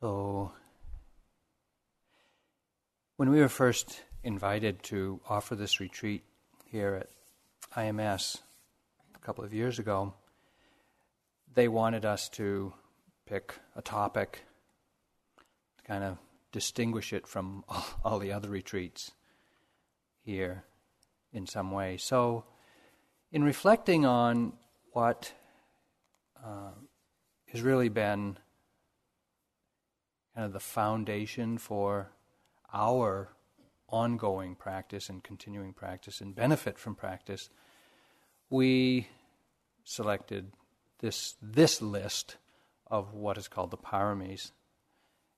So, when we were first invited to offer this retreat here at IMS a couple of years ago, they wanted us to pick a topic to kind of distinguish it from all, all the other retreats here in some way. So, in reflecting on what uh, has really been kind of the foundation for our ongoing practice and continuing practice and benefit from practice, we selected this this list of what is called the paramis.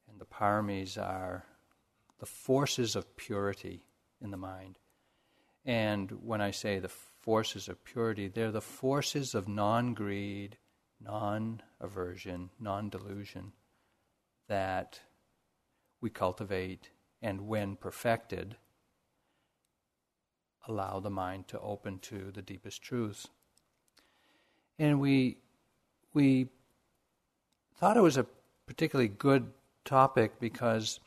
And the paramis are the forces of purity in the mind. And when I say the forces of purity, they're the forces of non greed, non aversion, non delusion that we cultivate and, when perfected, allow the mind to open to the deepest truths. And we, we thought it was a particularly good topic because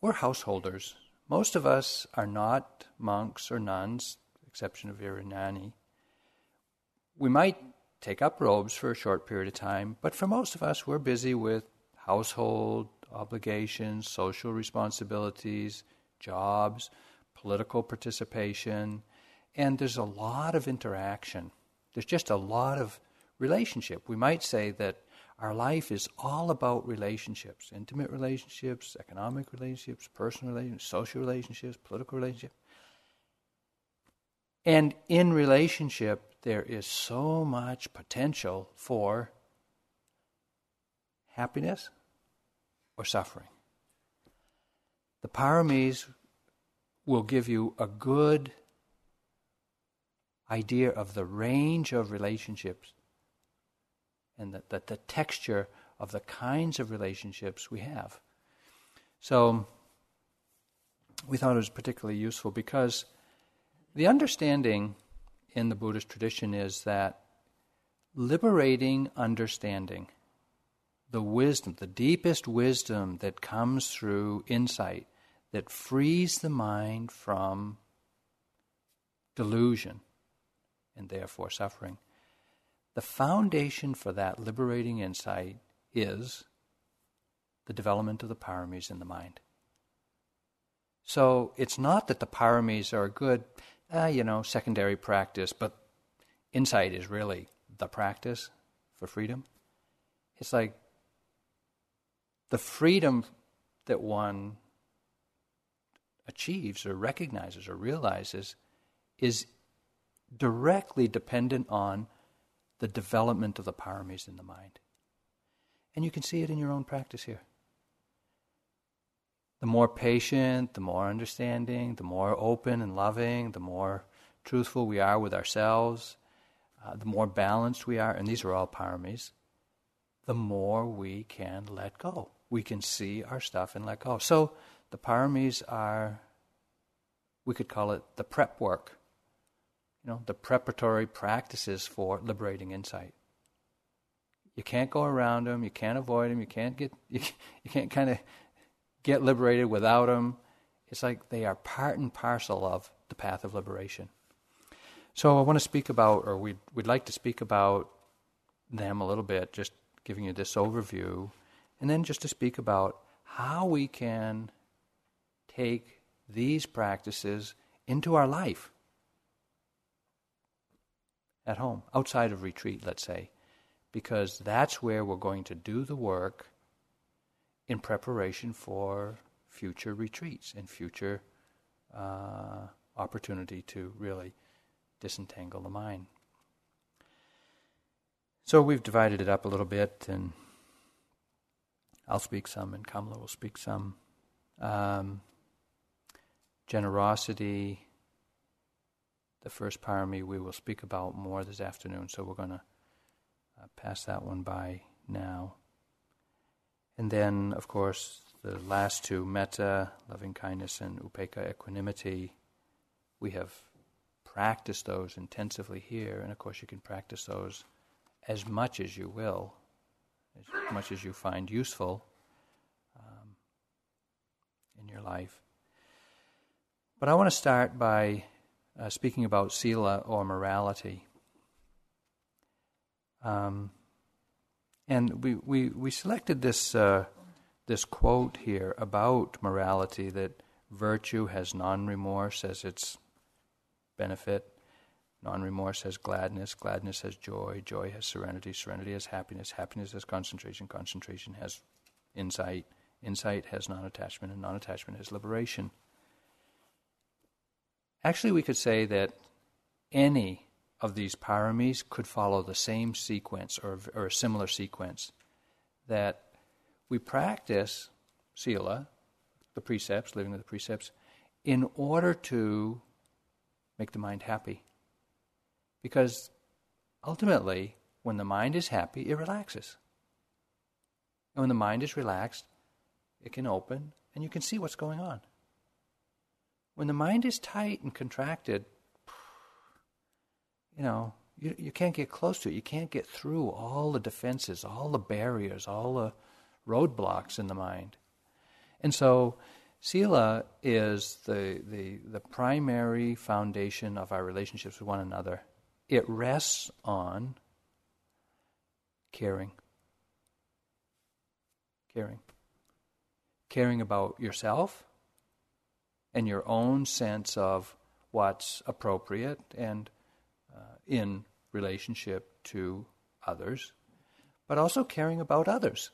we're householders. Most of us are not monks or nuns, exception of Viranani. We might take up robes for a short period of time, but for most of us, we're busy with household obligations, social responsibilities, jobs, political participation, and there's a lot of interaction. There's just a lot of relationship. We might say that our life is all about relationships intimate relationships, economic relationships, personal relationships, social relationships, political relationships. And in relationship, there is so much potential for happiness or suffering. The paramis will give you a good idea of the range of relationships and the, the, the texture of the kinds of relationships we have. So we thought it was particularly useful because the understanding in the Buddhist tradition is that liberating understanding, the wisdom, the deepest wisdom that comes through insight, that frees the mind from delusion and therefore suffering. The foundation for that liberating insight is the development of the paramis in the mind. So it's not that the paramis are a good, uh, you know, secondary practice, but insight is really the practice for freedom. It's like the freedom that one achieves or recognizes or realizes is directly dependent on the development of the paramis in the mind. And you can see it in your own practice here. The more patient, the more understanding, the more open and loving, the more truthful we are with ourselves, uh, the more balanced we are, and these are all paramis, the more we can let go. We can see our stuff and let go. Oh, so the paramis are, we could call it the prep work you know, the preparatory practices for liberating insight. You can't go around them. You can't avoid them. You can't get you, you can't kind of get liberated without them. It's like they are part and parcel of the path of liberation. So I want to speak about, or we'd, we'd like to speak about them a little bit, just giving you this overview, and then just to speak about how we can take these practices into our life at home, outside of retreat, let's say, because that's where we're going to do the work in preparation for future retreats and future uh, opportunity to really disentangle the mind. So we've divided it up a little bit, and I'll speak some, and Kamala will speak some. Um, generosity, the first parami we will speak about more this afternoon, so we're going to uh, pass that one by now. And then, of course, the last two, metta, loving kindness, and upekkha, equanimity, we have practiced those intensively here, and of course, you can practice those as much as you will, as much as you find useful um, in your life. But I want to start by uh, speaking about sila or morality. Um, and we, we, we selected this, uh, this quote here about morality that virtue has non remorse as its benefit, non remorse has gladness, gladness has joy, joy has serenity, serenity has happiness, happiness has concentration, concentration has insight, insight has non attachment, and non attachment has liberation. Actually, we could say that any of these paramis could follow the same sequence or, or a similar sequence. That we practice sila, the precepts, living with the precepts, in order to make the mind happy. Because ultimately, when the mind is happy, it relaxes. And when the mind is relaxed, it can open and you can see what's going on. When the mind is tight and contracted, you know, you, you can't get close to it. You can't get through all the defenses, all the barriers, all the roadblocks in the mind. And so, Sila is the, the, the primary foundation of our relationships with one another. It rests on caring. Caring. Caring about yourself and your own sense of what's appropriate and uh, in relationship to others, but also caring about others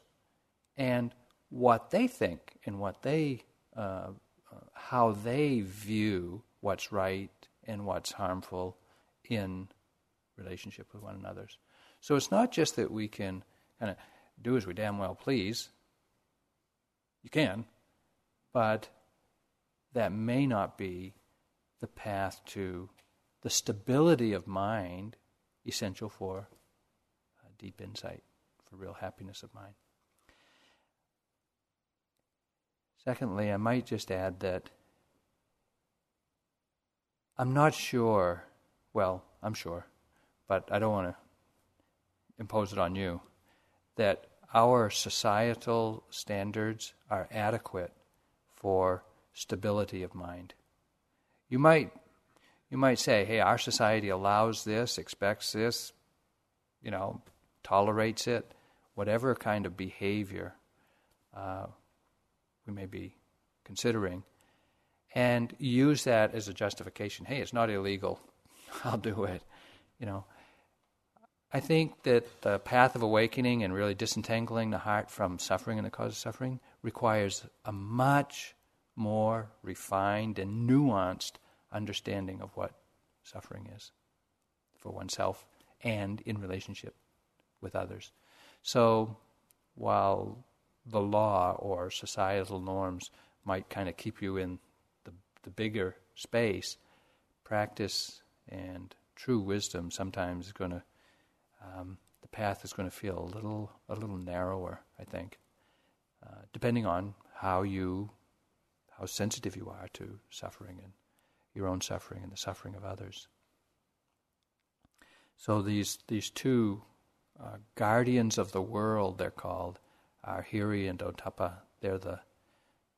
and what they think and what they, uh, uh, how they view what's right and what's harmful in relationship with one another. So it's not just that we can kind of do as we damn well please. You can, but that may not be the path to the stability of mind essential for uh, deep insight, for real happiness of mind. Secondly, I might just add that I'm not sure, well, I'm sure, but I don't want to impose it on you, that our societal standards are adequate for stability of mind. You might you might say, hey, our society allows this, expects this, you know, tolerates it, whatever kind of behavior uh, we may be considering, and use that as a justification. Hey, it's not illegal. I'll do it. You know, I think that the path of awakening and really disentangling the heart from suffering and the cause of suffering requires a much more refined and nuanced understanding of what suffering is for oneself and in relationship with others. So while the law or societal norms might kind of keep you in the, the bigger space, practice and true wisdom sometimes is going to um, the path is going to feel a little a little narrower. I think, uh, depending on how you how sensitive you are to suffering and your own suffering and the suffering of others. So these these two uh, guardians of the world, they're called, are Hiri and Ottappa. They're the,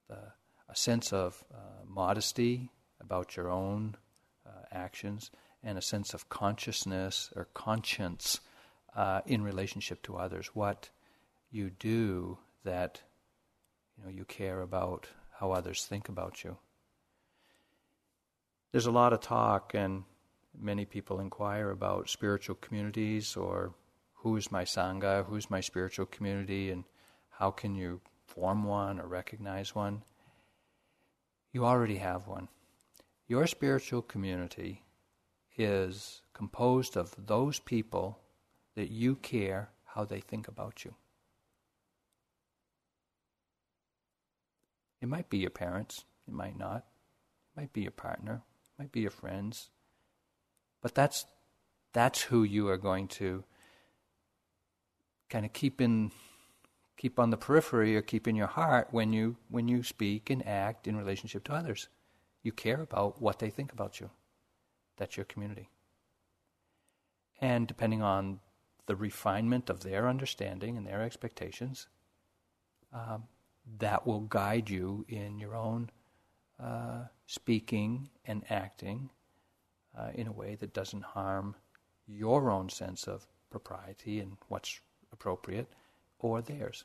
the a sense of uh, modesty about your own uh, actions and a sense of consciousness or conscience uh, in relationship to others. What you do that you know you care about how others think about you. There's a lot of talk, and many people inquire about spiritual communities or who is my Sangha, who's my spiritual community, and how can you form one or recognize one. You already have one. Your spiritual community is composed of those people that you care how they think about you. It might be your parents, it might not. It might be your partner, it might be your friends. But that's that's who you are going to kind of keep in keep on the periphery or keep in your heart when you when you speak and act in relationship to others. You care about what they think about you. That's your community. And depending on the refinement of their understanding and their expectations, um, that will guide you in your own uh, speaking and acting uh, in a way that doesn't harm your own sense of propriety and what's appropriate or theirs.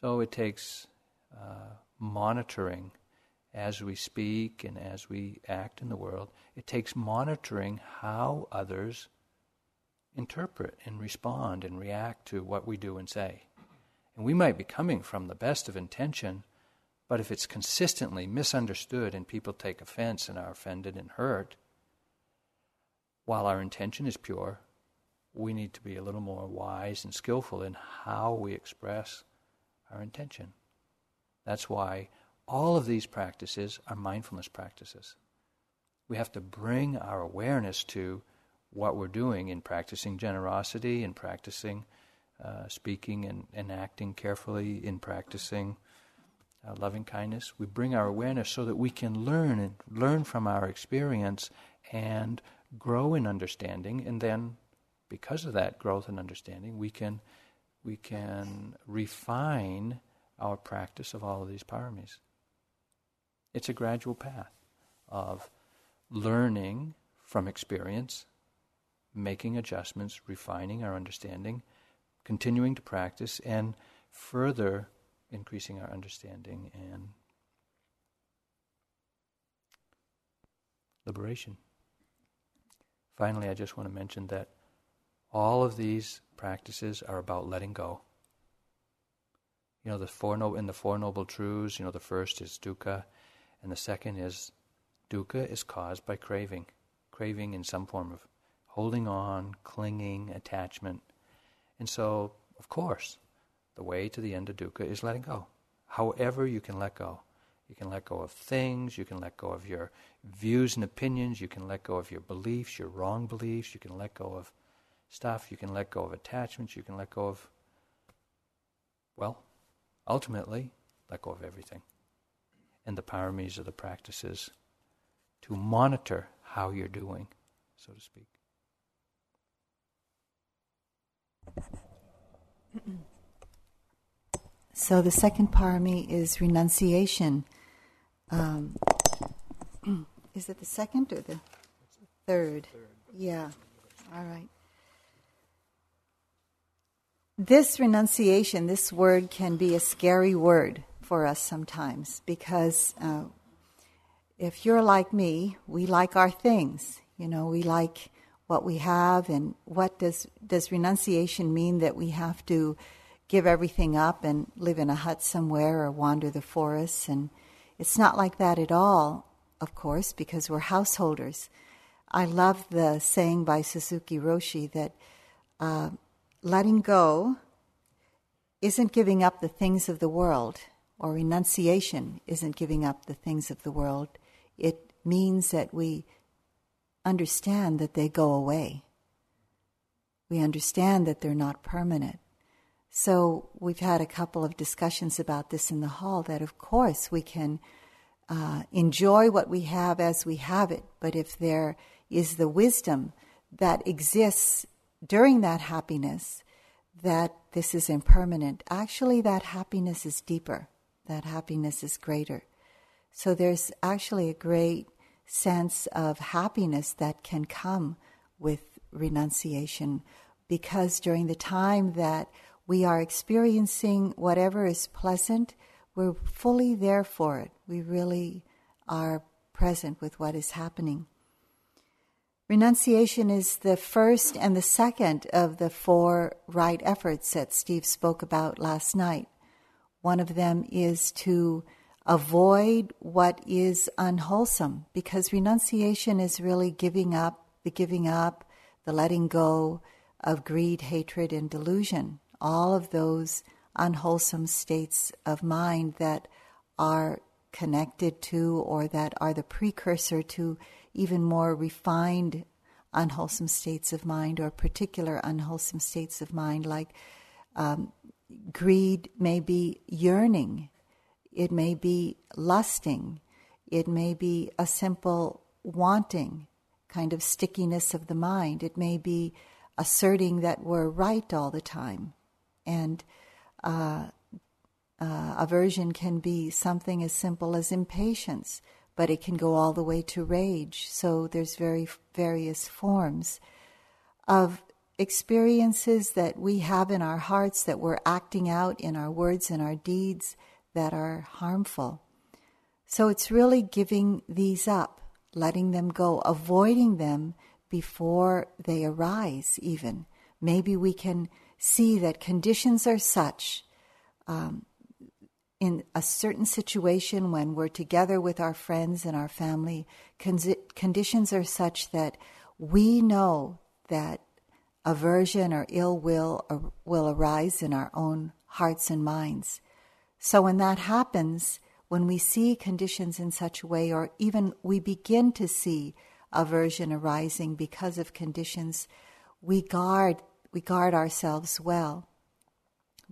So it takes uh, monitoring as we speak and as we act in the world. It takes monitoring how others interpret and respond and react to what we do and say. And we might be coming from the best of intention, but if it's consistently misunderstood and people take offense and are offended and hurt, while our intention is pure, we need to be a little more wise and skillful in how we express our intention. That's why all of these practices are mindfulness practices. We have to bring our awareness to what we're doing in practicing generosity, in practicing uh, speaking and, and, acting carefully, in practicing uh, loving kindness. We bring our awareness so that we can learn and learn from our experience and grow in understanding, and then because of that growth and understanding, we can we can refine our practice of all of these paramis. It's a gradual path of learning from experience, making adjustments, refining our understanding, continuing to practice, and further increasing our understanding and liberation. Finally, I just want to mention that all of these practices are about letting go. You know, the four no- in the Four Noble Truths, you know, the first is dukkha, and the second is dukkha is caused by craving, craving in some form of holding on, clinging, attachment. And so, of course, the way to the end of dukkha is letting go. However, you can let go. You can let go of things, you can let go of your views and opinions, you can let go of your beliefs, your wrong beliefs, you can let go of stuff, you can let go of attachments, you can let go of, well, ultimately, let go of everything. And the paramis are the practices to monitor how you're doing, so to speak. So the second parami is renunciation. Um, is it the second or the third? Yeah. All right. This renunciation, this word can be a scary word for us sometimes because uh, if you're like me, we like our things. You know, we like what we have, and what does does renunciation mean that we have to give everything up and live in a hut somewhere or wander the forests? And it's not like that at all, of course, because we're householders. I love the saying by Suzuki Roshi that. Uh, letting go isn't giving up the things of the world, or renunciation isn't giving up the things of the world. It means that we understand that they go away. We understand that they're not permanent. So we've had a couple of discussions about this in the hall that, of course, we can uh, enjoy what we have as we have it, but if there is the wisdom that exists during that happiness that this is impermanent, actually, that happiness is deeper, that happiness is greater. So there's actually a great sense of happiness that can come with renunciation because during the time that we are experiencing whatever is pleasant, we're fully there for it. We really are present with what is happening. Renunciation is the first and the second of the four right efforts that Steve spoke about last night. One of them is to avoid what is unwholesome, because renunciation is really giving up, the giving up, the letting go of greed, hatred, and delusion. All of those unwholesome states of mind that are connected to or that are the precursor to even more refined unwholesome states of mind or particular unwholesome states of mind, like um, greed may be yearning, it may be lusting, it may be a simple wanting kind of stickiness of the mind, it may be asserting that we're right all the time. And uh, uh, aversion can be something as simple as impatience, but it can go all the way to rage. So there's very various forms of experiences that we have in our hearts that we're acting out in our words and our deeds that are harmful. So it's really giving these up, letting them go, avoiding them before they arise, even. Maybe we can see that conditions are such um, in a certain situation when we're together with our friends and our family, con- conditions are such that we know that aversion or ill will or uh, will arise in our own hearts and minds. So when that happens, when we see conditions in such a way, or even we begin to see aversion arising because of conditions, we guard we guard ourselves well,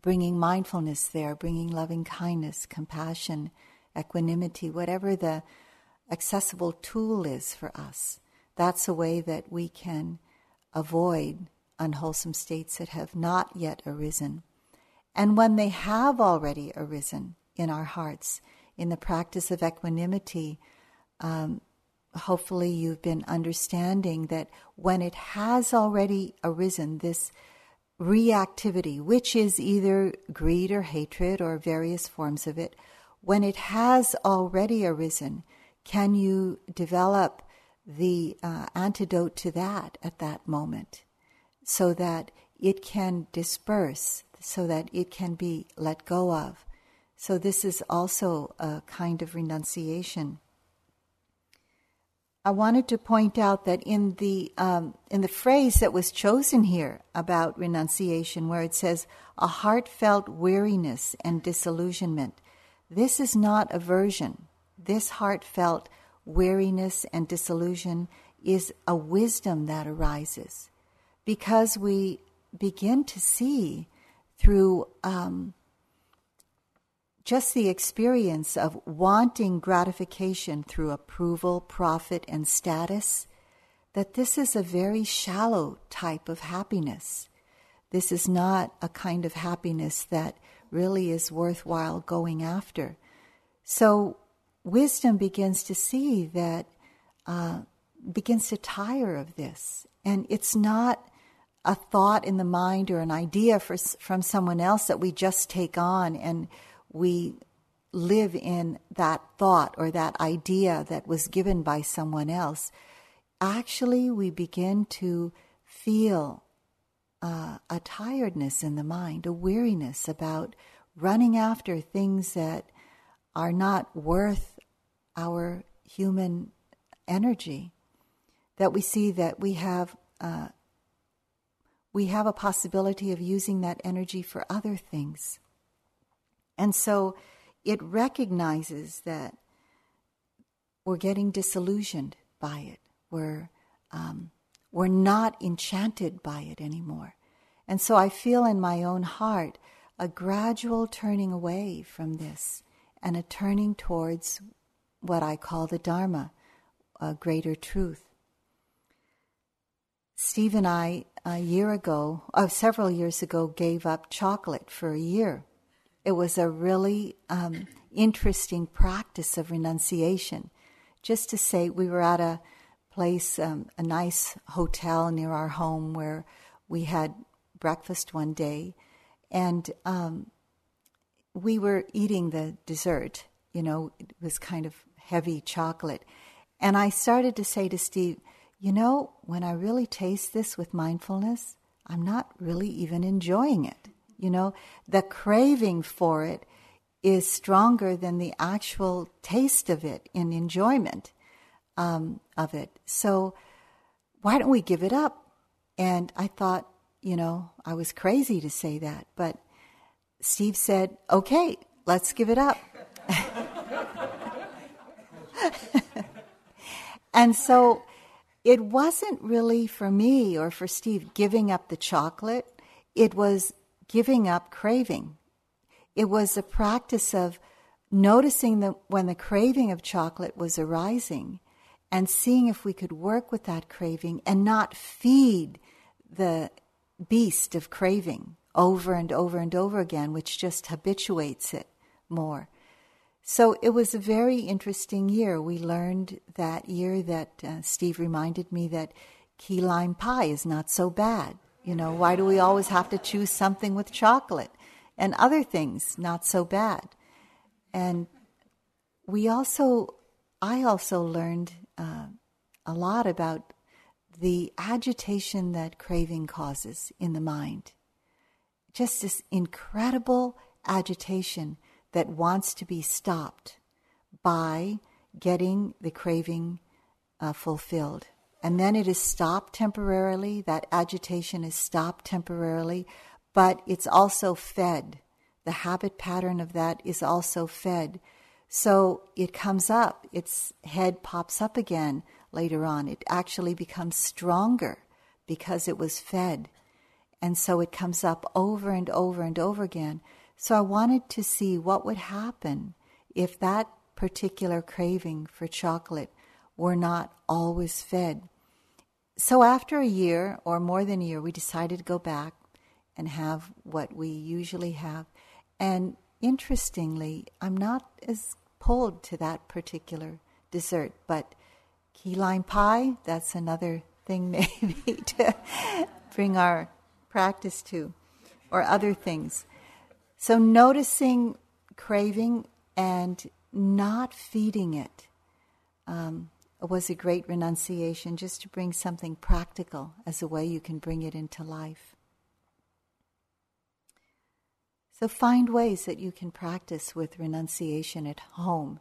bringing mindfulness there, bringing loving kindness, compassion, equanimity, whatever the accessible tool is for us. That's a way that we can avoid unwholesome states that have not yet arisen. And when they have already arisen in our hearts, in the practice of equanimity, um, hopefully you've been understanding that when it has already arisen, this reactivity, which is either greed or hatred or various forms of it, when it has already arisen, can you develop the uh, antidote to that at that moment? so that it can disperse, so that it can be let go of. So, this is also a kind of renunciation. I wanted to point out that in the um, in the phrase that was chosen here about renunciation, where it says a heartfelt weariness and disillusionment, this is not aversion. This heartfelt weariness and disillusion is a wisdom that arises because we begin to see through um, just the experience of wanting gratification through approval, profit, and status, that this is a very shallow type of happiness. This is not a kind of happiness that really is worthwhile going after. So, wisdom begins to see that, uh, begins to tire of this. And it's not a thought in the mind or an idea for, from someone else that we just take on and we live in that thought or that idea that was given by someone else, actually we begin to feel uh, a tiredness in the mind, a weariness about running after things that are not worth our human energy. That we see that we have uh, we have a possibility of using that energy for other things. And so it recognizes that we're getting disillusioned by it. We're, um, we're not enchanted by it anymore. And so I feel in my own heart a gradual turning away from this and a turning towards what I call the Dharma, a greater truth. Steve and I, a year ago, uh, several years ago, gave up chocolate for a year. It was a really um, interesting practice of renunciation. Just to say, we were at a place, um, a nice hotel near our home where we had breakfast one day, and um, we were eating the dessert. You know, it was kind of heavy chocolate. And I started to say to Steve, you know, when I really taste this with mindfulness, I'm not really even enjoying it. You know, the craving for it is stronger than the actual taste of it in enjoyment um, of it. So, why don't we give it up? And I thought, you know, I was crazy to say that, but Steve said, okay, let's give it up. and so, it wasn't really for me or for Steve giving up the chocolate, it was giving up craving. It was a practice of noticing that when the craving of chocolate was arising and seeing if we could work with that craving and not feed the beast of craving over and over and over again, which just habituates it. more. So it was a very interesting year. We learned that year that uh, Steve reminded me that key lime pie is not so bad. You know, why do we always have to choose something with chocolate? And other things, not so bad. And we also, I also learned uh, a lot about the agitation that craving causes in the mind. Just this incredible agitation that wants to be stopped by getting the craving uh, fulfilled. And then it is stopped temporarily, that agitation is stopped temporarily, but it's also fed. The habit pattern of that is also fed. So it comes up, its head pops up again later on. It actually becomes stronger because it was fed. And so it comes up over and over and over again. So I wanted to see what would happen if that particular craving for chocolate were not always fed. So after a year or more than a year, we decided to go back and have what we usually have. And interestingly, I'm not as pulled to that particular dessert, but key lime pie, that's another thing maybe to bring our practice to, or other things. So noticing craving and not feeding it um, was a great renunciation just to bring something practical as a way you can bring it into life. So find ways that you can practice with renunciation at home.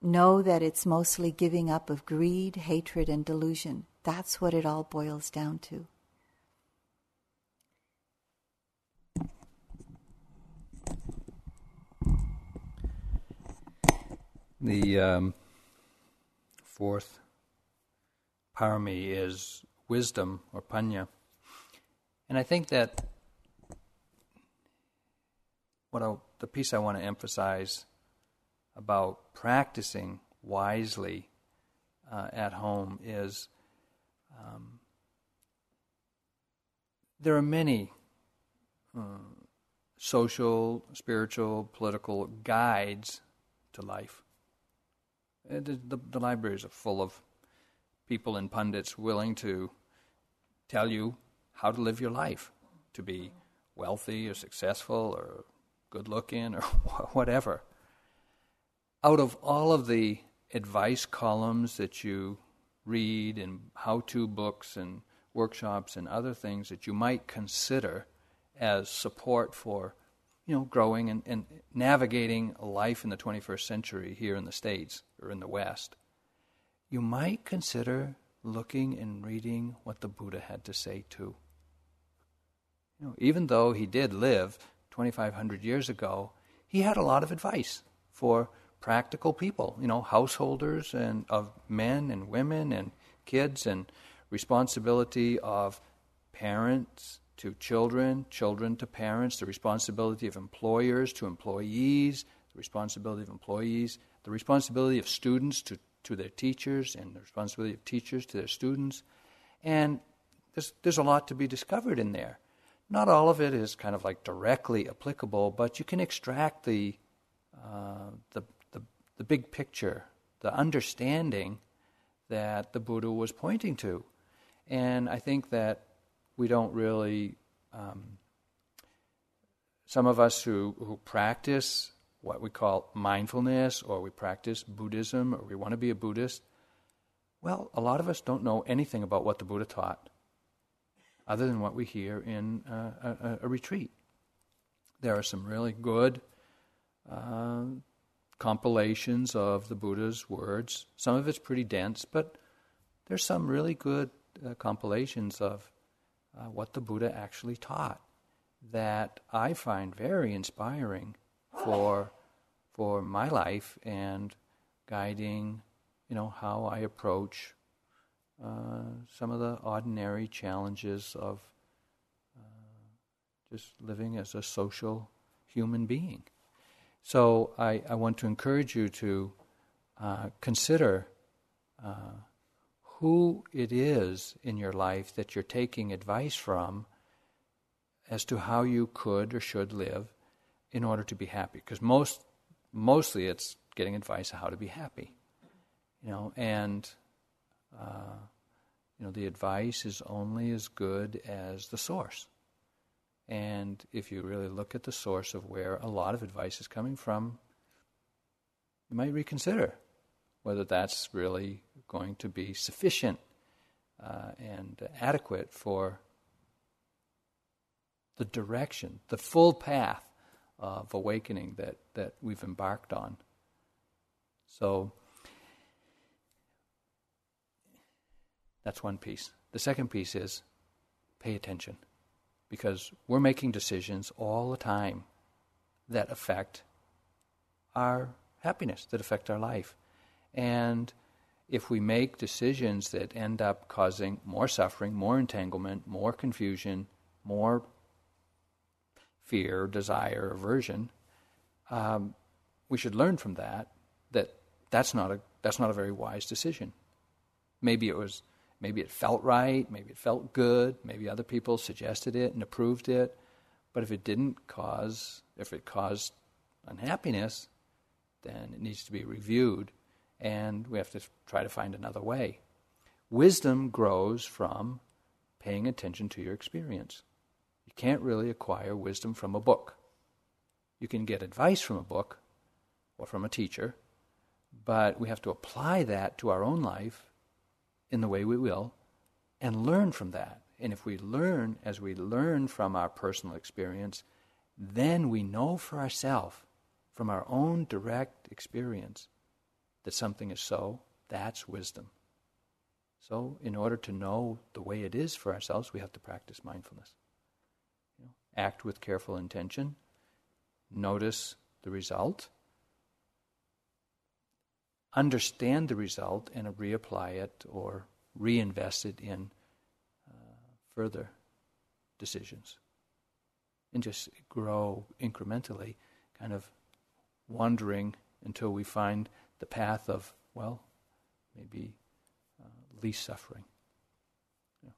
Know that it's mostly giving up of greed, hatred, and delusion. That's what it all boils down to. The um, fourth parami is wisdom or panya. And I think that what I, the piece I want to emphasize about practicing wisely uh, at home is um, there are many uh, social, spiritual, political guides to life. Uh, the, the, the libraries are full of people and pundits willing to tell you how to live your life, to be wealthy or successful or good looking or whatever. Out of all of the advice columns that you read and how to books and workshops and other things that you might consider as support for you know, growing and, and navigating life in the 21st century here in the States or in the West, you might consider looking and reading what the Buddha had to say too. You know, even though he did live 2,500 years ago, he had a lot of advice for practical people, you know, householders and of men and women and kids and responsibility of parents to children, children to parents, the responsibility of employers to employees, the responsibility of employees, the responsibility of students to, to their teachers, and the responsibility of teachers to their students. And there's, there's a lot to be discovered in there. Not all of it is kind of like directly applicable, but you can extract the, uh, the, the, the big picture, the understanding that the Buddha was pointing to. And I think that we don't really. Um, some of us who, who practice what we call mindfulness, or we practice Buddhism, or we want to be a Buddhist, well, a lot of us don't know anything about what the Buddha taught, other than what we hear in a, a, retreat. There are some really good uh, compilations of the Buddha's words. Some of it's pretty dense, but there's some really good uh, compilations of uh, what the Buddha actually taught that I find very inspiring for for my life and guiding, you know, how I approach uh, some of the ordinary challenges of uh, just living as a social human being. So I, I want to encourage you to uh, consider uh, who it is in your life that you're taking advice from as to how you could or should live in order to be happy. Because most mostly it's getting advice on how to be happy. You know, and uh, you know the advice is only as good as the source. And if you really look at the source of where a lot of advice is coming from, you might reconsider whether that's really going to be sufficient uh, and adequate for the direction, the full path of awakening that, that we've embarked on. So that's one piece. The second piece is pay attention because we're making decisions all the time that affect our happiness, that affect our life. And if we make decisions that end up causing more suffering, more entanglement, more confusion, more fear, desire, aversion, um, we should learn from that that that's not a that's not a very wise decision. Maybe it was maybe it felt right, maybe it felt good, maybe other people suggested it and approved it, but if it didn't cause if it caused unhappiness, then it needs to be reviewed and we have to try to find another way. Wisdom grows from paying attention to your experience. You can't really acquire wisdom from a book. You can get advice from a book or from a teacher, but we have to apply that to our own life in the way we will and learn from that. And if we learn, as we learn from our personal experience, then we know for ourselves, from our own direct experience, that something is so, that's wisdom. So, in order to know the way it is for ourselves, we have to practice mindfulness. You know, act with careful intention, notice the result, understand the result, and reapply it or reinvest it in uh, further decisions. And just grow incrementally, kind of wandering until we find the path of, well, maybe uh, least suffering. Yeah.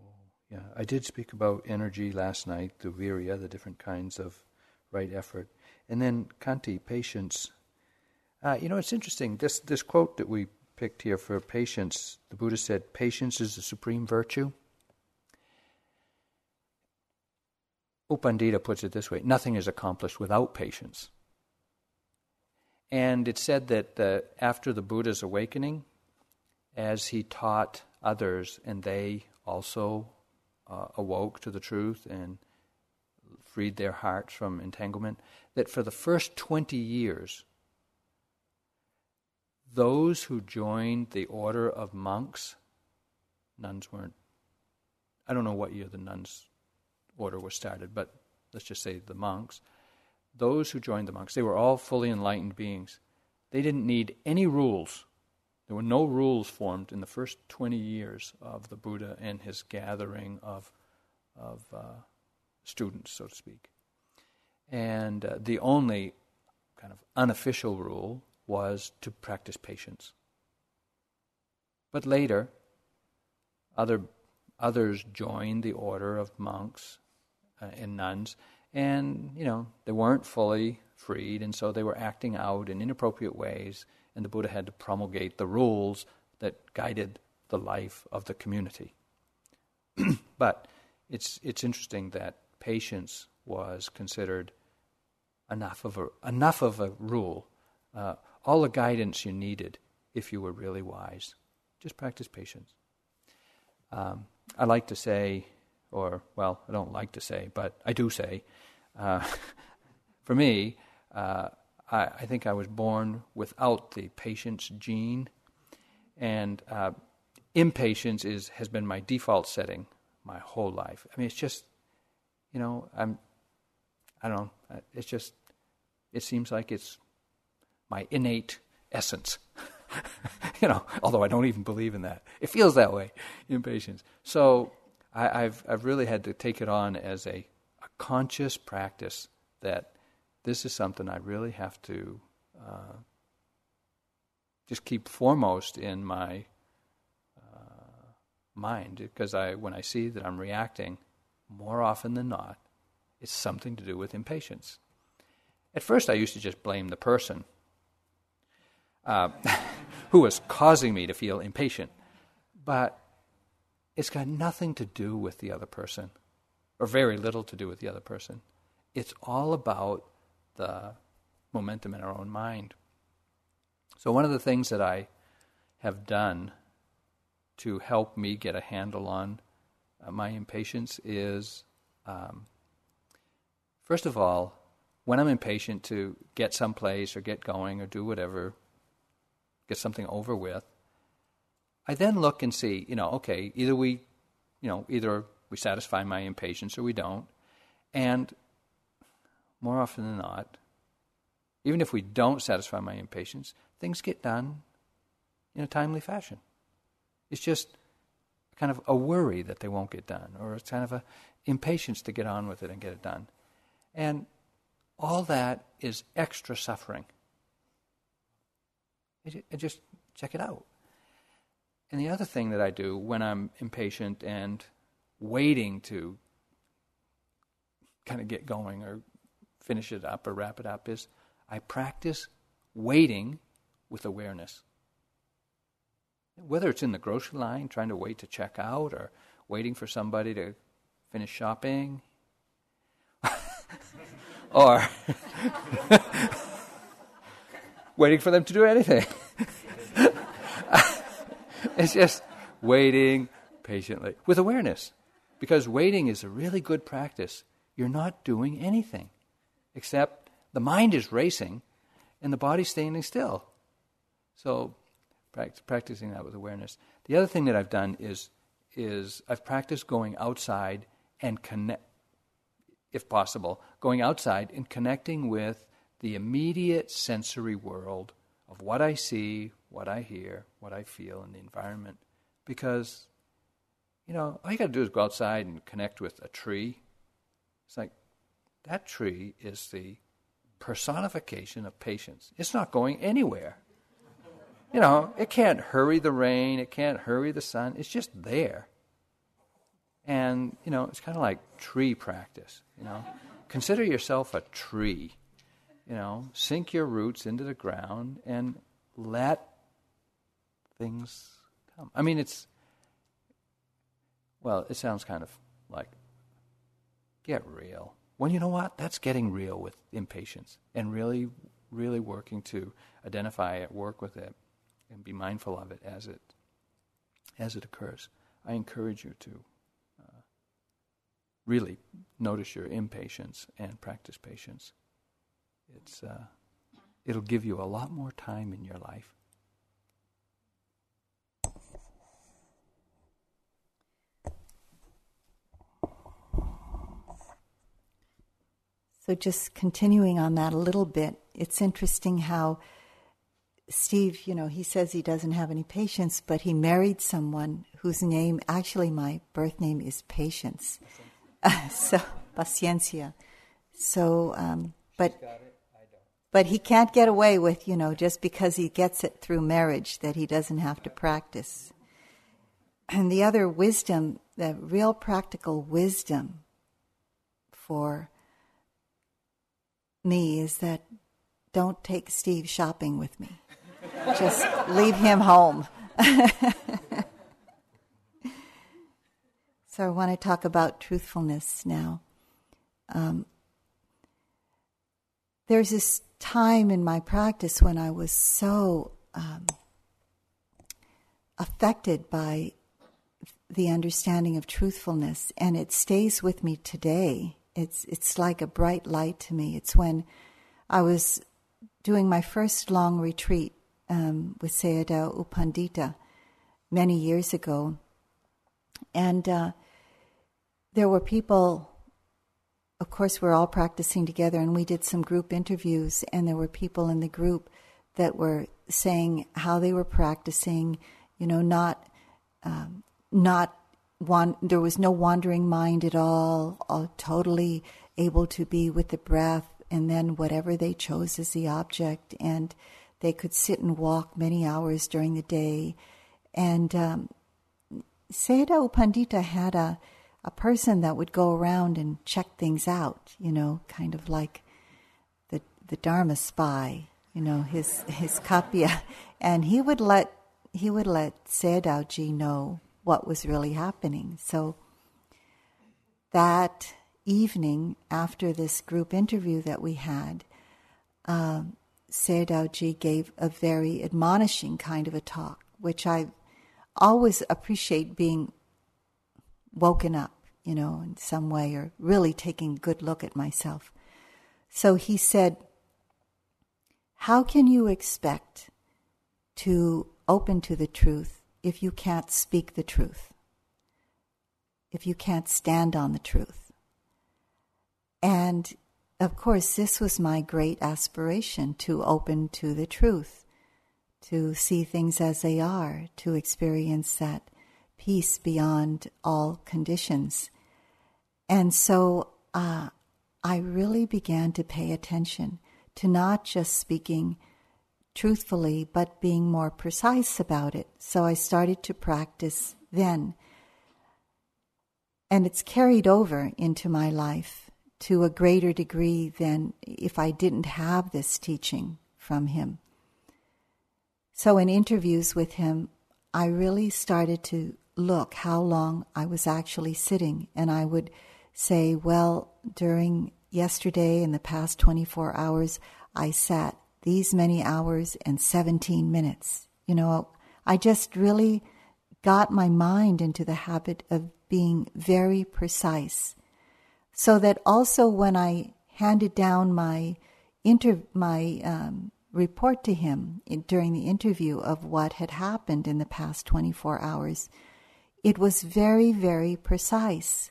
Oh, yeah. I did speak about energy last night, the virya, the different kinds of right effort. And then Khanti, patience. Uh, you know, it's interesting. This, this quote that we picked here for patience, the Buddha said, patience is the supreme virtue. U Pandita puts it this way nothing is accomplished without patience. And it said that uh, after the Buddha's awakening, as he taught others and they also uh, awoke to the truth and freed their hearts from entanglement, that for the first 20 years, those who joined the order of monks, nuns weren't, I don't know what year the nuns order was started, but let's just say the monks, those who joined the monks, they were all fully enlightened beings. They didn't need any rules. There were no rules formed in the first 20 years of the Buddha and his gathering of, of uh, students, so to speak. And uh, the only kind of unofficial rule was to practice patience. But later, other, others joined the order of monks uh, and nuns, and you know they weren't fully freed, and so they were acting out in inappropriate ways, and the Buddha had to promulgate the rules that guided the life of the community. but it's it's interesting that patience was considered enough of a enough of a rule, uh, all the guidance you needed if you were really wise. Just practice patience. Um, I like to say or, well, I don't like to say, but I do say, uh, for me, uh, I, I, think I was born without the patience gene, and uh, impatience is has been my default setting my whole life. I mean, it's just, you know, I'm, I don't know, uh, it's just, it seems like it's my innate essence. you know, although I don't even believe in that, it feels that way, impatience. So I, have I've really had to take it on as a, a conscious practice that this is something I really have to uh, just keep foremost in my uh, mind because I when I see that I'm reacting more often than not, it's something to do with impatience. At first, I used to just blame the person uh, who was causing me to feel impatient. But it's got nothing to do with the other person, or very little to do with the other person. It's all about the momentum in our own mind. So, one of the things that I have done to help me get a handle on uh, my impatience is um, first of all, when I'm impatient to get someplace or get going or do whatever, get something over with, I then look and see, you know, okay, either we, you know, either we satisfy my impatience or we don't. And more often than not, even if we don't satisfy my impatience, things get done in a timely fashion. It's just kind of a worry that they won't get done, or it's kind of an impatience to get on with it and get it done. And all that is extra suffering. Just check it out. And the other thing that I do when I'm impatient and waiting to kind of get going or finish it up or wrap it up is I practice waiting with awareness. Whether it's in the grocery line, trying to wait to check out, or waiting for somebody to finish shopping, or waiting for them to do anything. it's just waiting patiently with awareness. Because waiting is a really good practice. You're not doing anything except the mind is racing and the body's standing still. So, practicing that with awareness. The other thing that I've done is, is I've practiced going outside and connect, if possible, going outside and connecting with the immediate sensory world of what I see, what I hear, what I feel in the environment. Because, you know, all you got to do is go outside and connect with a tree. It's like that tree is the personification of patience. It's not going anywhere. You know, it can't hurry the rain, it can't hurry the sun, it's just there. And, you know, it's kind of like tree practice, you know. Consider yourself a tree. You know, sink your roots into the ground and let things come. I mean, it's, well, it sounds kind of like, get real. Well, you know what? That's getting real with impatience and really, really working to identify it, work with it, and be mindful of it as it, as it occurs. I encourage you to uh, really notice your impatience and practice patience it's, uh, it'll give you a lot more time in your life. So, just continuing on that a little bit, it's interesting how Steve, you know, he says he doesn't have any patience, but he married someone whose name, actually, my birth name is Patience. so, Paciencia. So, um, but but he can't get away with, you know, just because he gets it through marriage, that he doesn't have to practice. And the other wisdom, the real practical wisdom for me is that don't take Steve shopping with me. Just leave him home. so I want to talk about truthfulness now. Um, there's this time in my practice when I was so um, affected by the understanding of truthfulness, and it stays with me today. It's it's like a bright light to me. It's when I was doing my first long retreat um, with Sayadaw U Pandita many years ago, and uh, there were people of course, we're all practicing together, and we did some group interviews, and there were people in the group that were saying how they were practicing. You know, not um, not There was no wandering mind at all. all. Totally able to be with the breath, and then whatever they chose as the object, and they could sit and walk many hours during the day. And um, Sayadaw Pandita had a a person that would go around and check things out, you know, kind of like the the Dharma spy, you know, his his kappiya, and he would let he would let Sayadawji know what was really happening. So that evening after this group interview that we had, um, Sayadawji gave a very admonishing kind of a talk, which I always appreciate being woken up, you know, in some way, or really taking a good look at myself. So he said, How can you expect to open to the truth if you can't speak the truth? If you can't stand on the truth? And of course, this was my great aspiration to open to the truth, to see things as they are, to experience that peace beyond all conditions. And so uh, I really began to pay attention to not just speaking truthfully, but being more precise about it. So I started to practice then. And it's carried over into my life to a greater degree than if I didn't have this teaching from him. So, in interviews with him, I really started to look how long I was actually sitting, and I would say, Well, during yesterday and the past 24 hours, I sat these many hours and 17 minutes. You know, I just really got my mind into the habit of being very precise so that also when I handed down my inter- my um, report to him in, during the interview of what had happened in the past 24 hours, it was very, very precise.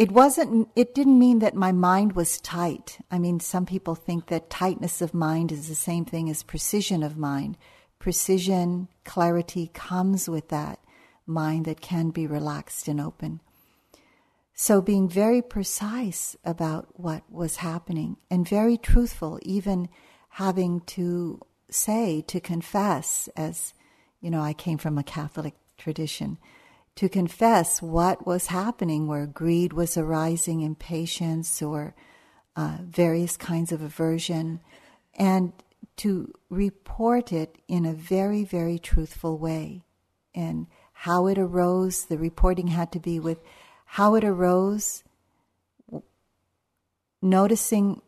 It wasn't, it didn't mean that my mind was tight. I mean, some people think that tightness of mind is the same thing as precision of mind. Precision, clarity comes with that mind that can be relaxed and open. So, being very precise about what was happening and very truthful, even having to say, to confess, as you know, I came from a Catholic tradition, to confess what was happening, where greed was arising, impatience, or uh, various kinds of aversion, and to report it in a very, very truthful way. And how it arose, the reporting had to be with how it arose, noticing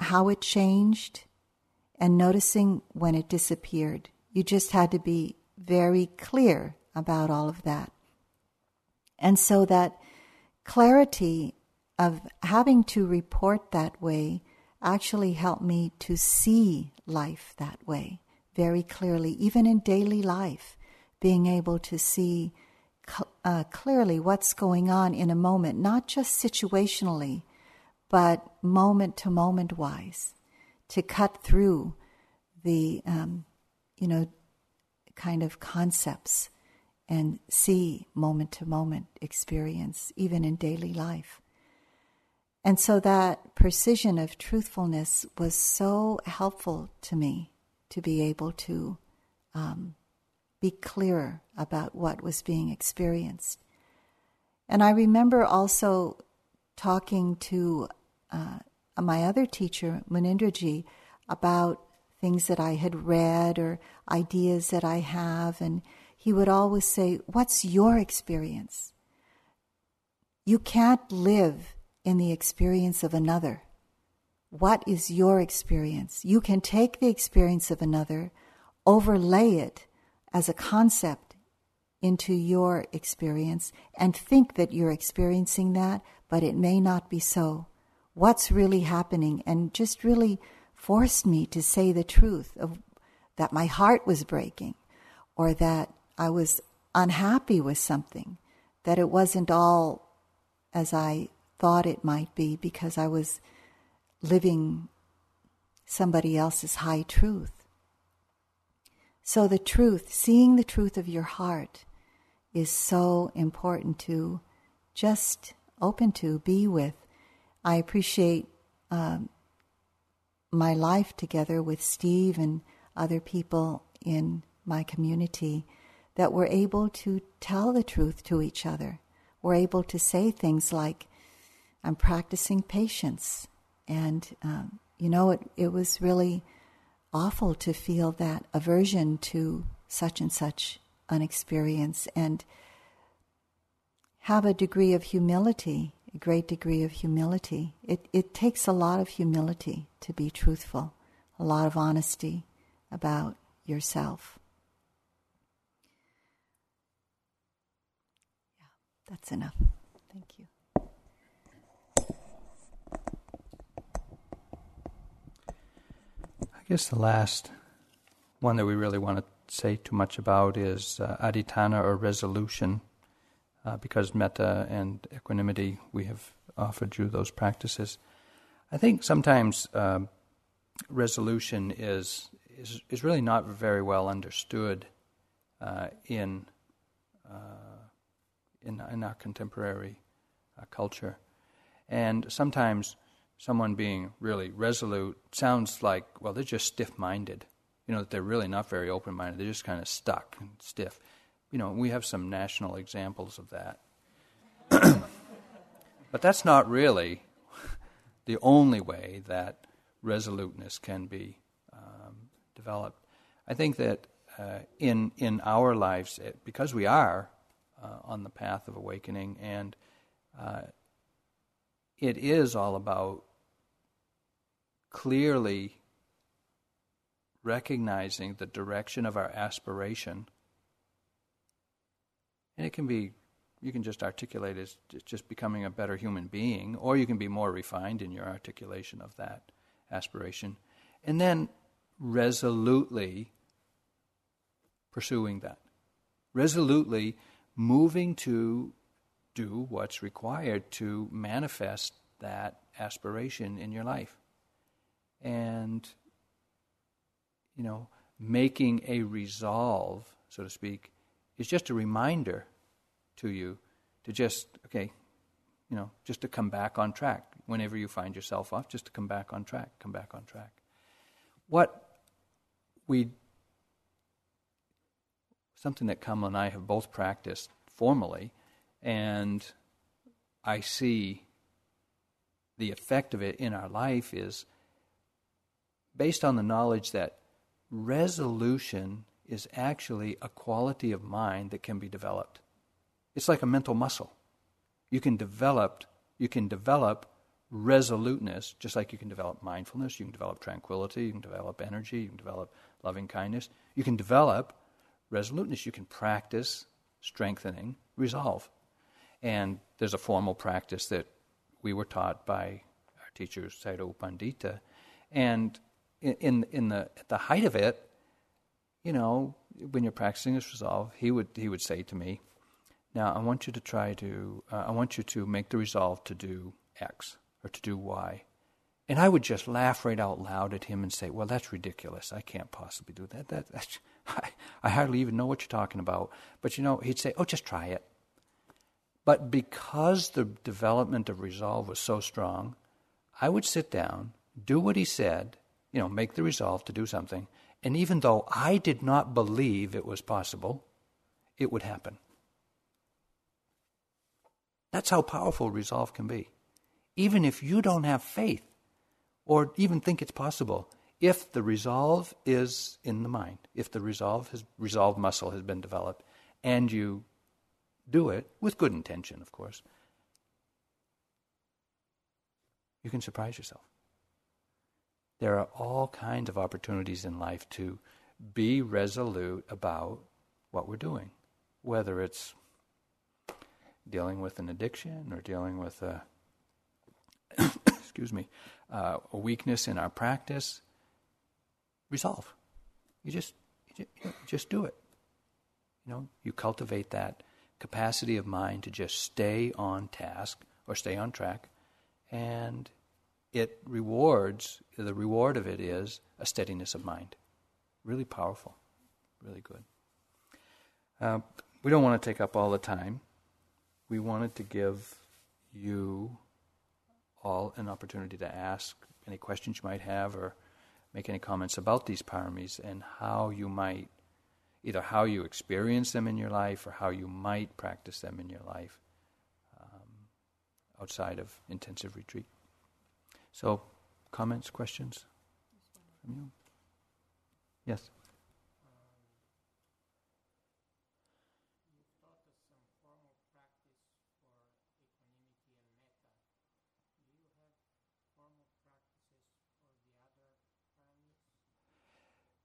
how it changed, and noticing when it disappeared. You just had to be very clear about all of that. And so that clarity of having to report that way actually helped me to see life that way very clearly, even in daily life, being able to see uh, clearly what's going on in a moment, not just situationally, but moment to moment wise, to cut through the, um, you know, kind of concepts and see moment to moment experience, even in daily life. And so that precision of truthfulness was so helpful to me to be able to um, be clearer about what was being experienced. And I remember also talking to uh, my other teacher, Munindraji, about things that I had read or ideas that I have, and he would always say, What's your experience? You can't live in the experience of another. What is your experience? You can take the experience of another, overlay it as a concept into your experience and think that you're experiencing that, but it may not be so. What's really happening? And just really forced me to say the truth of that my heart was breaking or that I was unhappy with something, that it wasn't all as I thought it might be because I was living somebody else's high truth. So, the truth, seeing the truth of your heart, is so important to just open to, be with. I appreciate um, my life together with Steve and other people in my community that we're able to tell the truth to each other We're able to say things like, I'm practicing patience. And, um, you know, it, it was really awful to feel that aversion to such and such an experience and have a degree of humility, a great degree of humility. It, it takes a lot of humility to be truthful, a lot of honesty about yourself. That's enough. Thank you. I guess the last one that we really want to say too much about is uh, adhitthana or resolution, uh, because metta and equanimity, we have offered you those practices. I think sometimes um, resolution is, is, is really not very well understood uh, in, uh, in, in our contemporary uh, culture. And sometimes someone being really resolute sounds like, well, they're just stiff minded. You know, that they're really not very open minded. They're just kind of stuck and stiff. You know, we have some national examples of that. but that's not really the only way that resoluteness can be um, developed. I think that uh, in in our lives, it, because we are uh, on the path of awakening, and uh, it is all about clearly recognizing the direction of our aspiration. And it can be, you can just articulate it as just becoming a better human being, or you can be more refined in your articulation of that aspiration. And then resolutely pursuing that. Resolutely moving to do what's required to manifest that aspiration in your life. And, you know, making a resolve, so to speak, is just a reminder to you to just, okay, you know, just to come back on track. Whenever you find yourself off, just to come back on track, come back on track. What we, something that Kamala and I have both practiced formally, and I see the effect of it in our life is based on the knowledge that resolution is actually a quality of mind that can be developed. It's like a mental muscle. You can develop you can develop resoluteness just like you can develop mindfulness, you can develop tranquility, you can develop energy, you can develop loving kindness. You can develop resoluteness. You can practice strengthening resolve. And there's a formal practice that we were taught by our teacher U Pandita. And in, in the, at the height of it, you know, when you're practicing this resolve, he would, he would say to me, now I want you to try to, uh, I want you to make the resolve to do X or to do Y. And I would just laugh right out loud at him and say, well, that's ridiculous. I can't possibly do that. that that's, I, I hardly even know what you're talking about. But, you know, he'd say, oh, just try it. But because the development of resolve was so strong, I would sit down, do what he said, you know, make the resolve to do something, and even though I did not believe it was possible, it would happen. That's how powerful resolve can be. Even if you don't have faith or even think it's possible, if the resolve is in the mind, if the resolve has muscle has been developed, and you do it with good intention, of course, you can surprise yourself. There are all kinds of opportunities in life to be resolute about what we're doing, whether it's dealing with an addiction or dealing with a excuse me uh, a weakness in our practice. Resolve. You just you just do it. You know, you cultivate that capacity of mind to just stay on task or stay on track, and it rewards, the reward of it is a steadiness of mind. Really powerful, really good. Uh, we don't want to take up all the time. We wanted to give you all an opportunity to ask any questions you might have or make any comments about these paramis and how you might either how you experience them in your life or how you might practice them in your life. Um, outside of intensive retreat. So, comments, questions from you? Yes.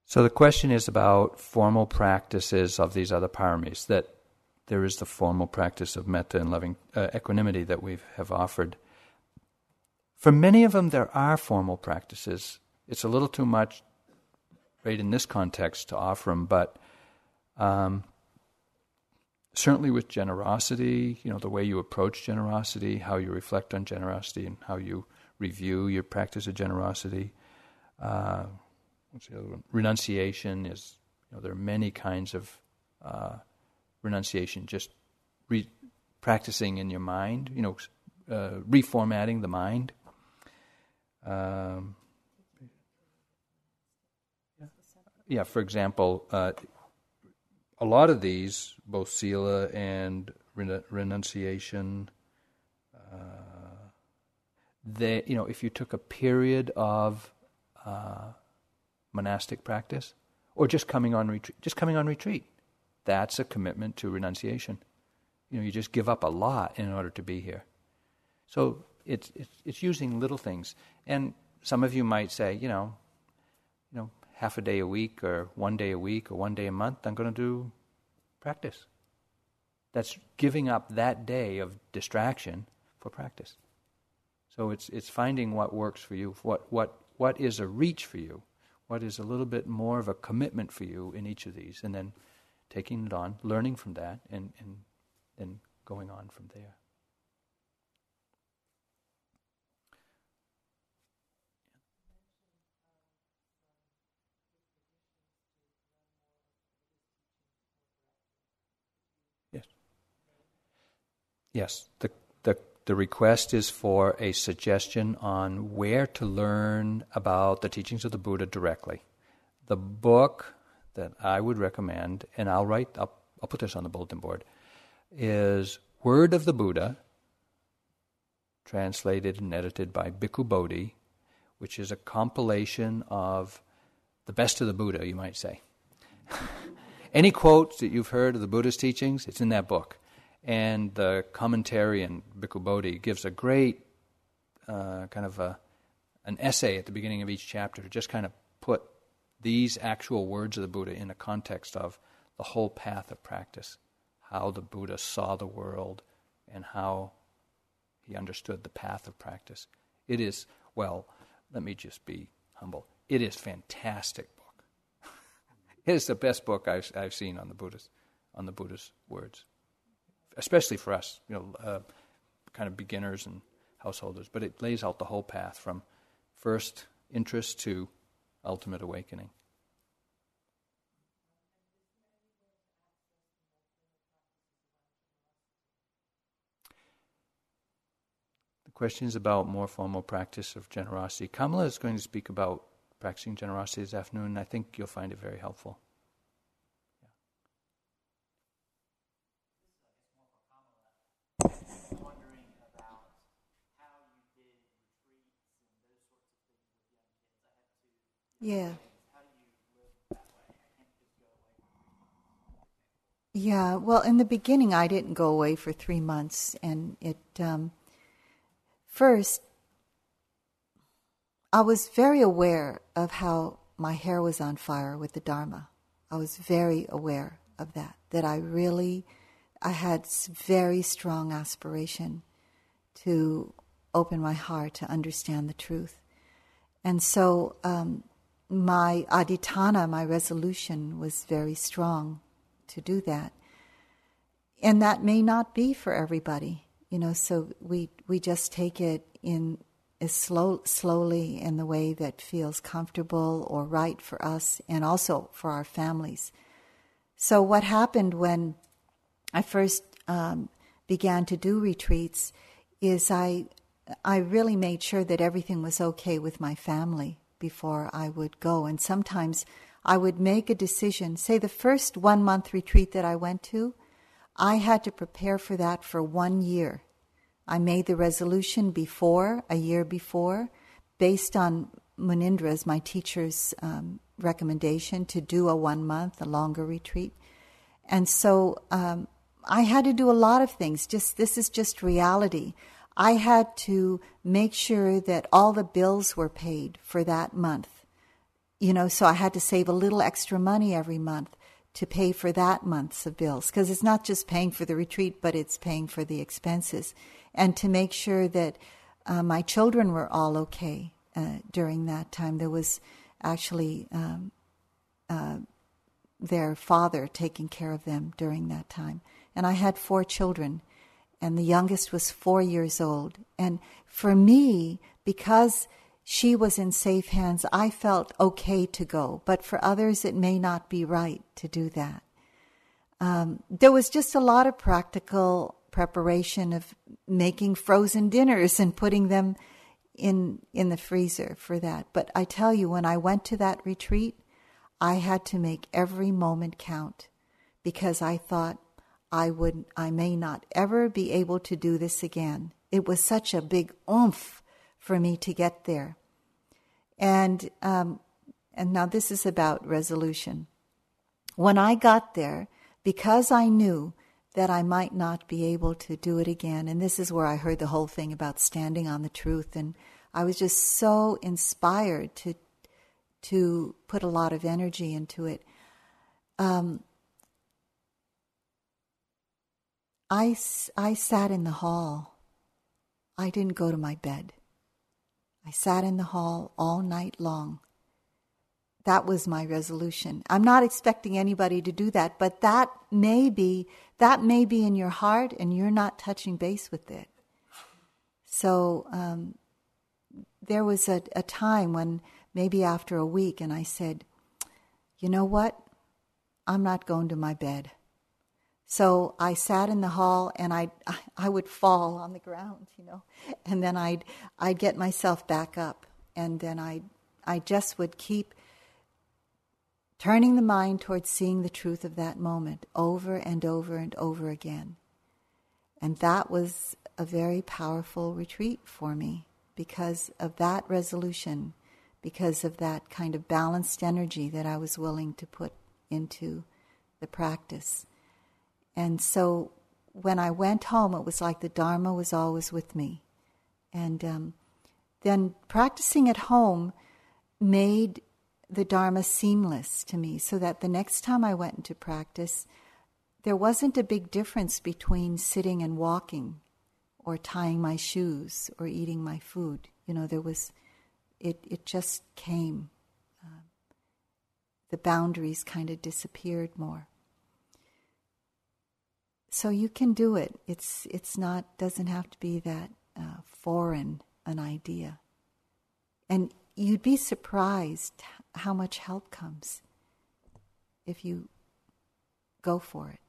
So the question is about formal practices of these other paramis. That there is the formal practice of metta and loving uh, equanimity that we have offered. For many of them, there are formal practices. It's a little too much, right in this context, to offer them. But um, certainly with generosity, you know, the way you approach generosity, how you reflect on generosity, and how you review your practice of generosity. Uh, what's the other one? Renunciation is, you know, there are many kinds of uh, renunciation, just re- practicing in your mind, you know, uh, reformatting the mind. Um, yeah, for example, uh, a lot of these, both sila and renunciation, uh, they, you know, if you took a period of uh, monastic practice, or just coming on retreat. Just coming on retreat. That's a commitment to renunciation. You know, you just give up a lot in order to be here. So it's, it's, it's using little things. And some of you might say, you know, you know, half a day a week or one day a week or one day a month, I'm going to do practice. That's giving up that day of distraction for practice. So it's it's finding what works for you, what what what is a reach for you, what is a little bit more of a commitment for you in each of these, and then taking it on, learning from that, and, and then going on from there. Yes. Yes. The the request is for a suggestion on where to learn about the teachings of the Buddha directly. The book that I would recommend, and I'll write, I'll, I'll put this on the bulletin board, is Word of the Buddha, translated and edited by Bhikkhu Bodhi, which is a compilation of the best of the Buddha, you might say. Any quotes that you've heard of the Buddha's teachings, it's in that book. And the commentary in Bhikkhu Bodhi gives a great uh, kind of a, an essay at the beginning of each chapter to just kind of put these actual words of the Buddha in the context of the whole path of practice, how the Buddha saw the world and how he understood the path of practice. It is, well, let me just be humble. It is fantastic book. it is the best book I've, I've seen on the Buddha's on the Buddha's words especially for us, you know, uh, kind of beginners and householders. But it lays out the whole path from first interest to ultimate awakening. The question is about more formal practice of generosity. Kamala is going to speak about practicing generosity this afternoon, and I think you'll find it very helpful. Yeah. Yeah, well, in the beginning, I didn't go away for three months, and it um, first, I was very aware of how my hair was on fire with the Dharma. I was very aware of that. That I really, I had very strong aspiration to open my heart to understand the truth, and so um, my adhitthana, my resolution, was very strong to do that. And that may not be for everybody, you know, so we, we just take it in as slow, slowly in the way that feels comfortable or right for us and also for our families. So, what happened when I first um, began to do retreats is I, I really made sure that everything was okay with my family before I would go. And sometimes I would make a decision. Say the first one month retreat that I went to, I had to prepare for that for one year. I made the resolution before, a year before, based on Munindra's, my teacher's um, recommendation to do a one month, a longer retreat. And so um, I had to do a lot of things. Just this is just reality. I had to make sure that all the bills were paid for that month. You know, so I had to save a little extra money every month to pay for that month's of bills because it's not just paying for the retreat, but it's paying for the expenses, and to make sure that uh, my children were all okay uh, during that time. There was actually um, uh, their father taking care of them during that time, and I had four children, and the youngest was four years old, and for me, because she was in safe hands. I felt okay to go, but for others, it may not be right to do that. Um, there was just a lot of practical preparation of making frozen dinners and putting them in in the freezer for that. But I tell you, when I went to that retreat, I had to make every moment count because I thought I would I may not ever be able to do this again. It was such a big oomph for me to get there. And um, and now this is about resolution. When I got there, because I knew that I might not be able to do it again, and this is where I heard the whole thing about standing on the truth, and I was just so inspired to to put a lot of energy into it. Um, I, I sat in the hall. I didn't go to my bed. I sat in the hall all night long. That was my resolution. I'm not expecting anybody to do that, but that may be that may be in your heart, and you're not touching base with it. So um, there was a, a time when maybe after a week, and I said, "You know what? I'm not going to my bed." So I sat in the hall and I I would fall on the ground, you know, and then I'd I'd get myself back up, and then I I just would keep turning the mind towards seeing the truth of that moment over and over and over again, and that was a very powerful retreat for me because of that resolution, because of that kind of balanced energy that I was willing to put into the practice. And so when I went home, it was like the Dharma was always with me. And um, then practicing at home made the Dharma seamless to me so that the next time I went into practice, there wasn't a big difference between sitting and walking or tying my shoes or eating my food. You know, there was, it, it just came. Uh, the boundaries kind of disappeared more so you can do it. It's it's not doesn't have to be that uh, foreign an idea, and you'd be surprised how much help comes if you go for it.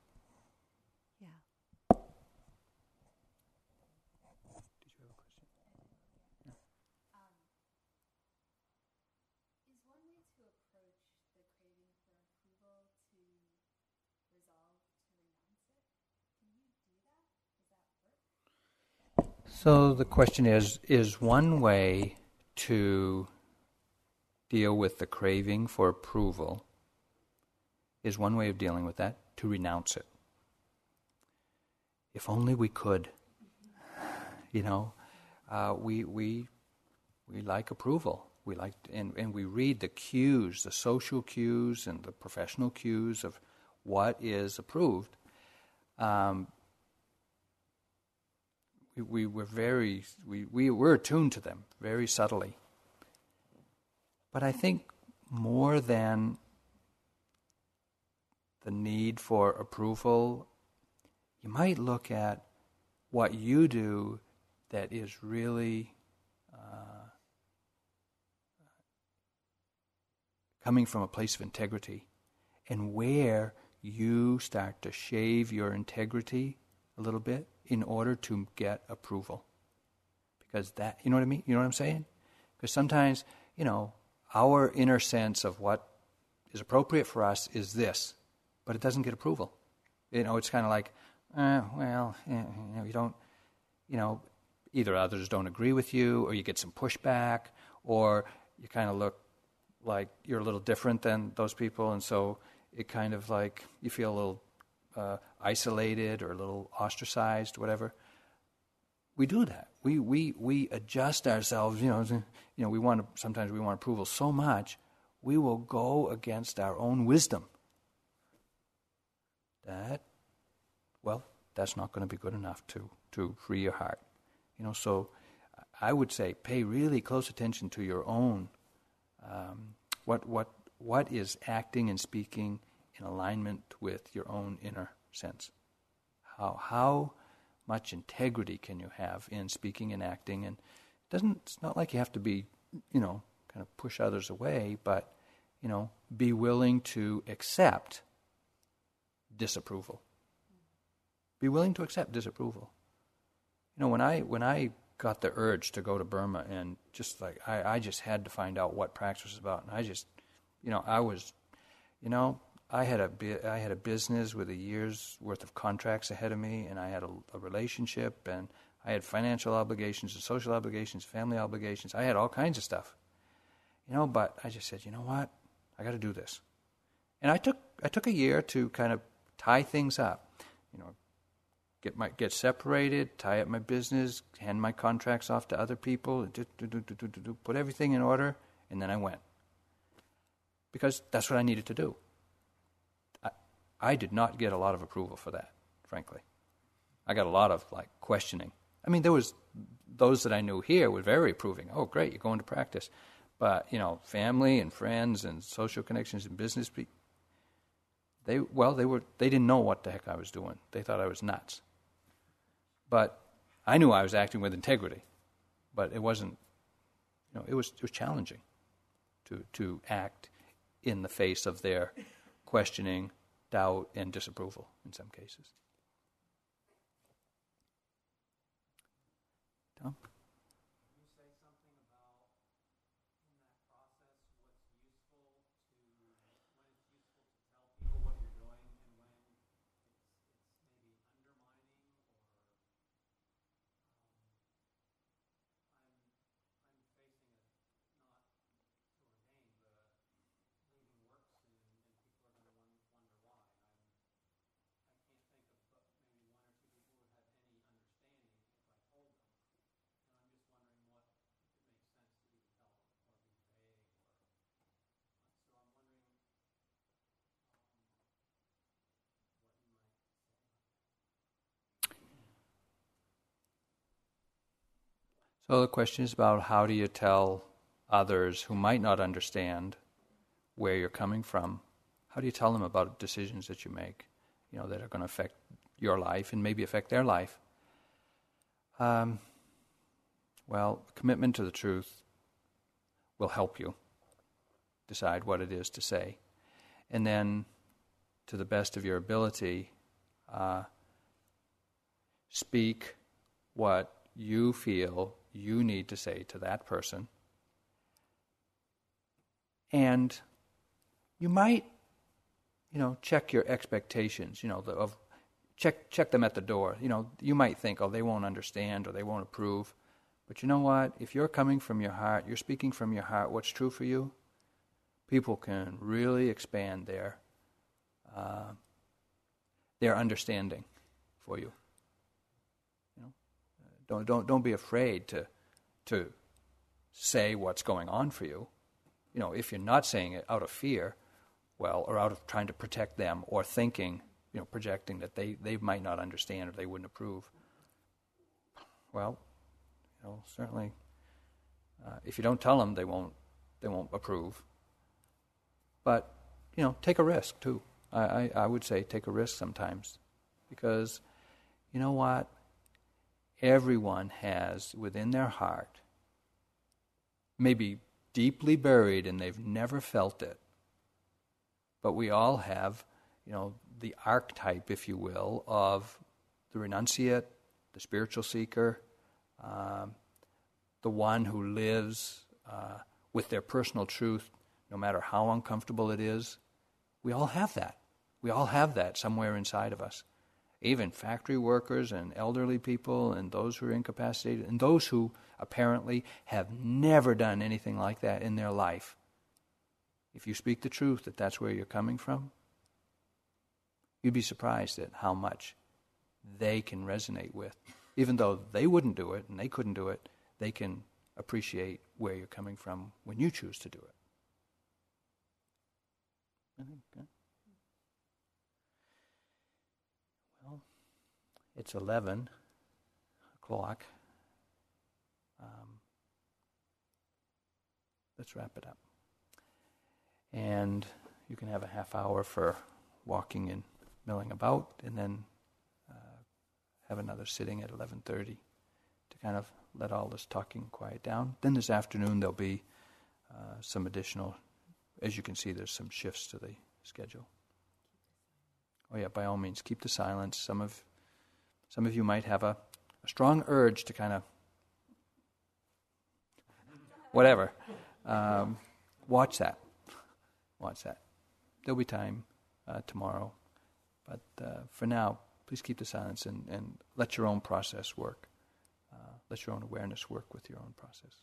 So the question is is one way to deal with the craving for approval is one way of dealing with that to renounce it. If only we could. You know, uh, we we we like approval. We like and, and we read the cues, the social cues and the professional cues of what is approved. Um, we, we were very, we, we were attuned to them very subtly. But I think more than the need for approval, you might look at what you do that is really uh, coming from a place of integrity and where you start to shave your integrity a little bit in order to get approval. Because that, you know what I mean? You know what I'm saying? Because sometimes, you know, our inner sense of what is appropriate for us is this, but it doesn't get approval. You know, it's kind of like, uh, well, you know, you don't, you know, either others don't agree with you, or you get some pushback, or you kind of look like you're a little different than those people, and so it kind of like you feel a little uh, isolated or a little ostracized, whatever. We do that. We we we adjust ourselves. You know, you know. We want to, sometimes we want approval so much, we will go against our own wisdom. That, well, that's not going to be good enough to to free your heart. You know, so I would say pay really close attention to your own um, what what what is acting and speaking in alignment with your own inner sense. How how much integrity can you have in speaking and acting? And it doesn't it's not like you have to be you know kind of push others away, but you know be willing to accept disapproval. Be willing to accept disapproval. You know when I when I got the urge to go to Burma and just like I, I just had to find out what practice was about and I just you know I was you know I had a I had a business with a year's worth of contracts ahead of me and I had a, a relationship and I had financial obligations and social obligations family obligations I had all kinds of stuff you know but I just said you know what I got to do this and I took I took a year to kind of tie things up you know get my get separated, tie up my business, hand my contracts off to other people, do, do, do, put everything in order, and then I went. Because that's what I needed to do. I, did not get a lot of approval for that, frankly. I got a lot of like questioning. I mean, there was those that I knew here were very approving. Oh, great, you're going to practice. But you know, family and friends and social connections and business they well, they were they didn't know what the heck I was doing. They thought I was nuts. But I knew I was acting with integrity, but it wasn't, you know, it was, it was challenging to, to act in the face of their questioning, doubt, and disapproval in some cases. So the question is about how do you tell others who might not understand where you're coming from? How do you tell them about decisions that you make, you know, that are going to affect your life and maybe affect their life? Um, well, commitment to the truth will help you decide what it is to say. And then, to the best of your ability, uh, speak what you feel you need to say to that person. And you might, you know, check your expectations, you know, the, of check check them at the door. You know, you might think, oh, they won't understand or they won't approve. But you know what? If you're coming from your heart, you're speaking from your heart what's true for you, people can really expand their uh, their understanding for you. Don't, don't, don't be afraid to, to say what's going on for you. You know, if you're not saying it out of fear, well, or out of trying to protect them, or thinking, you know, projecting that they, they might not understand or they wouldn't approve, well, you know, certainly, uh, if you don't tell them, they won't, they won't approve. But, you know, take a risk too. I, I, I would say take a risk sometimes, because, you know what? Everyone has within their heart, maybe deeply buried and they've never felt it. But we all have, you know, the archetype, if you will, of the renunciate, the spiritual seeker, um, the one who lives uh, with their personal truth, no matter how uncomfortable it is. We all have that. We all have that somewhere inside of us. Even factory workers and elderly people and those who are incapacitated and those who apparently have never done anything like that in their life. If you speak the truth that that's where you're coming from, you'd be surprised at how much they can resonate with. Even though they wouldn't do it and they couldn't do it, they can appreciate where you're coming from when you choose to do it. Uh, it's 11 o'clock. Um, let's wrap it up. And you can have a half hour for walking and milling about, and then uh, have another sitting at 11:30 to kind of let all this talking quiet down. Then this afternoon there'll be uh, some additional. As you can see, there's some shifts to the schedule. Oh yeah, by all means, keep the silence. Some of some of you might have a, a strong urge to kind of whatever. Um, watch that. Watch that. There'll be time uh, tomorrow. But uh, for now, please keep the silence and, and let your own process work. Uh, let your own awareness work with your own process.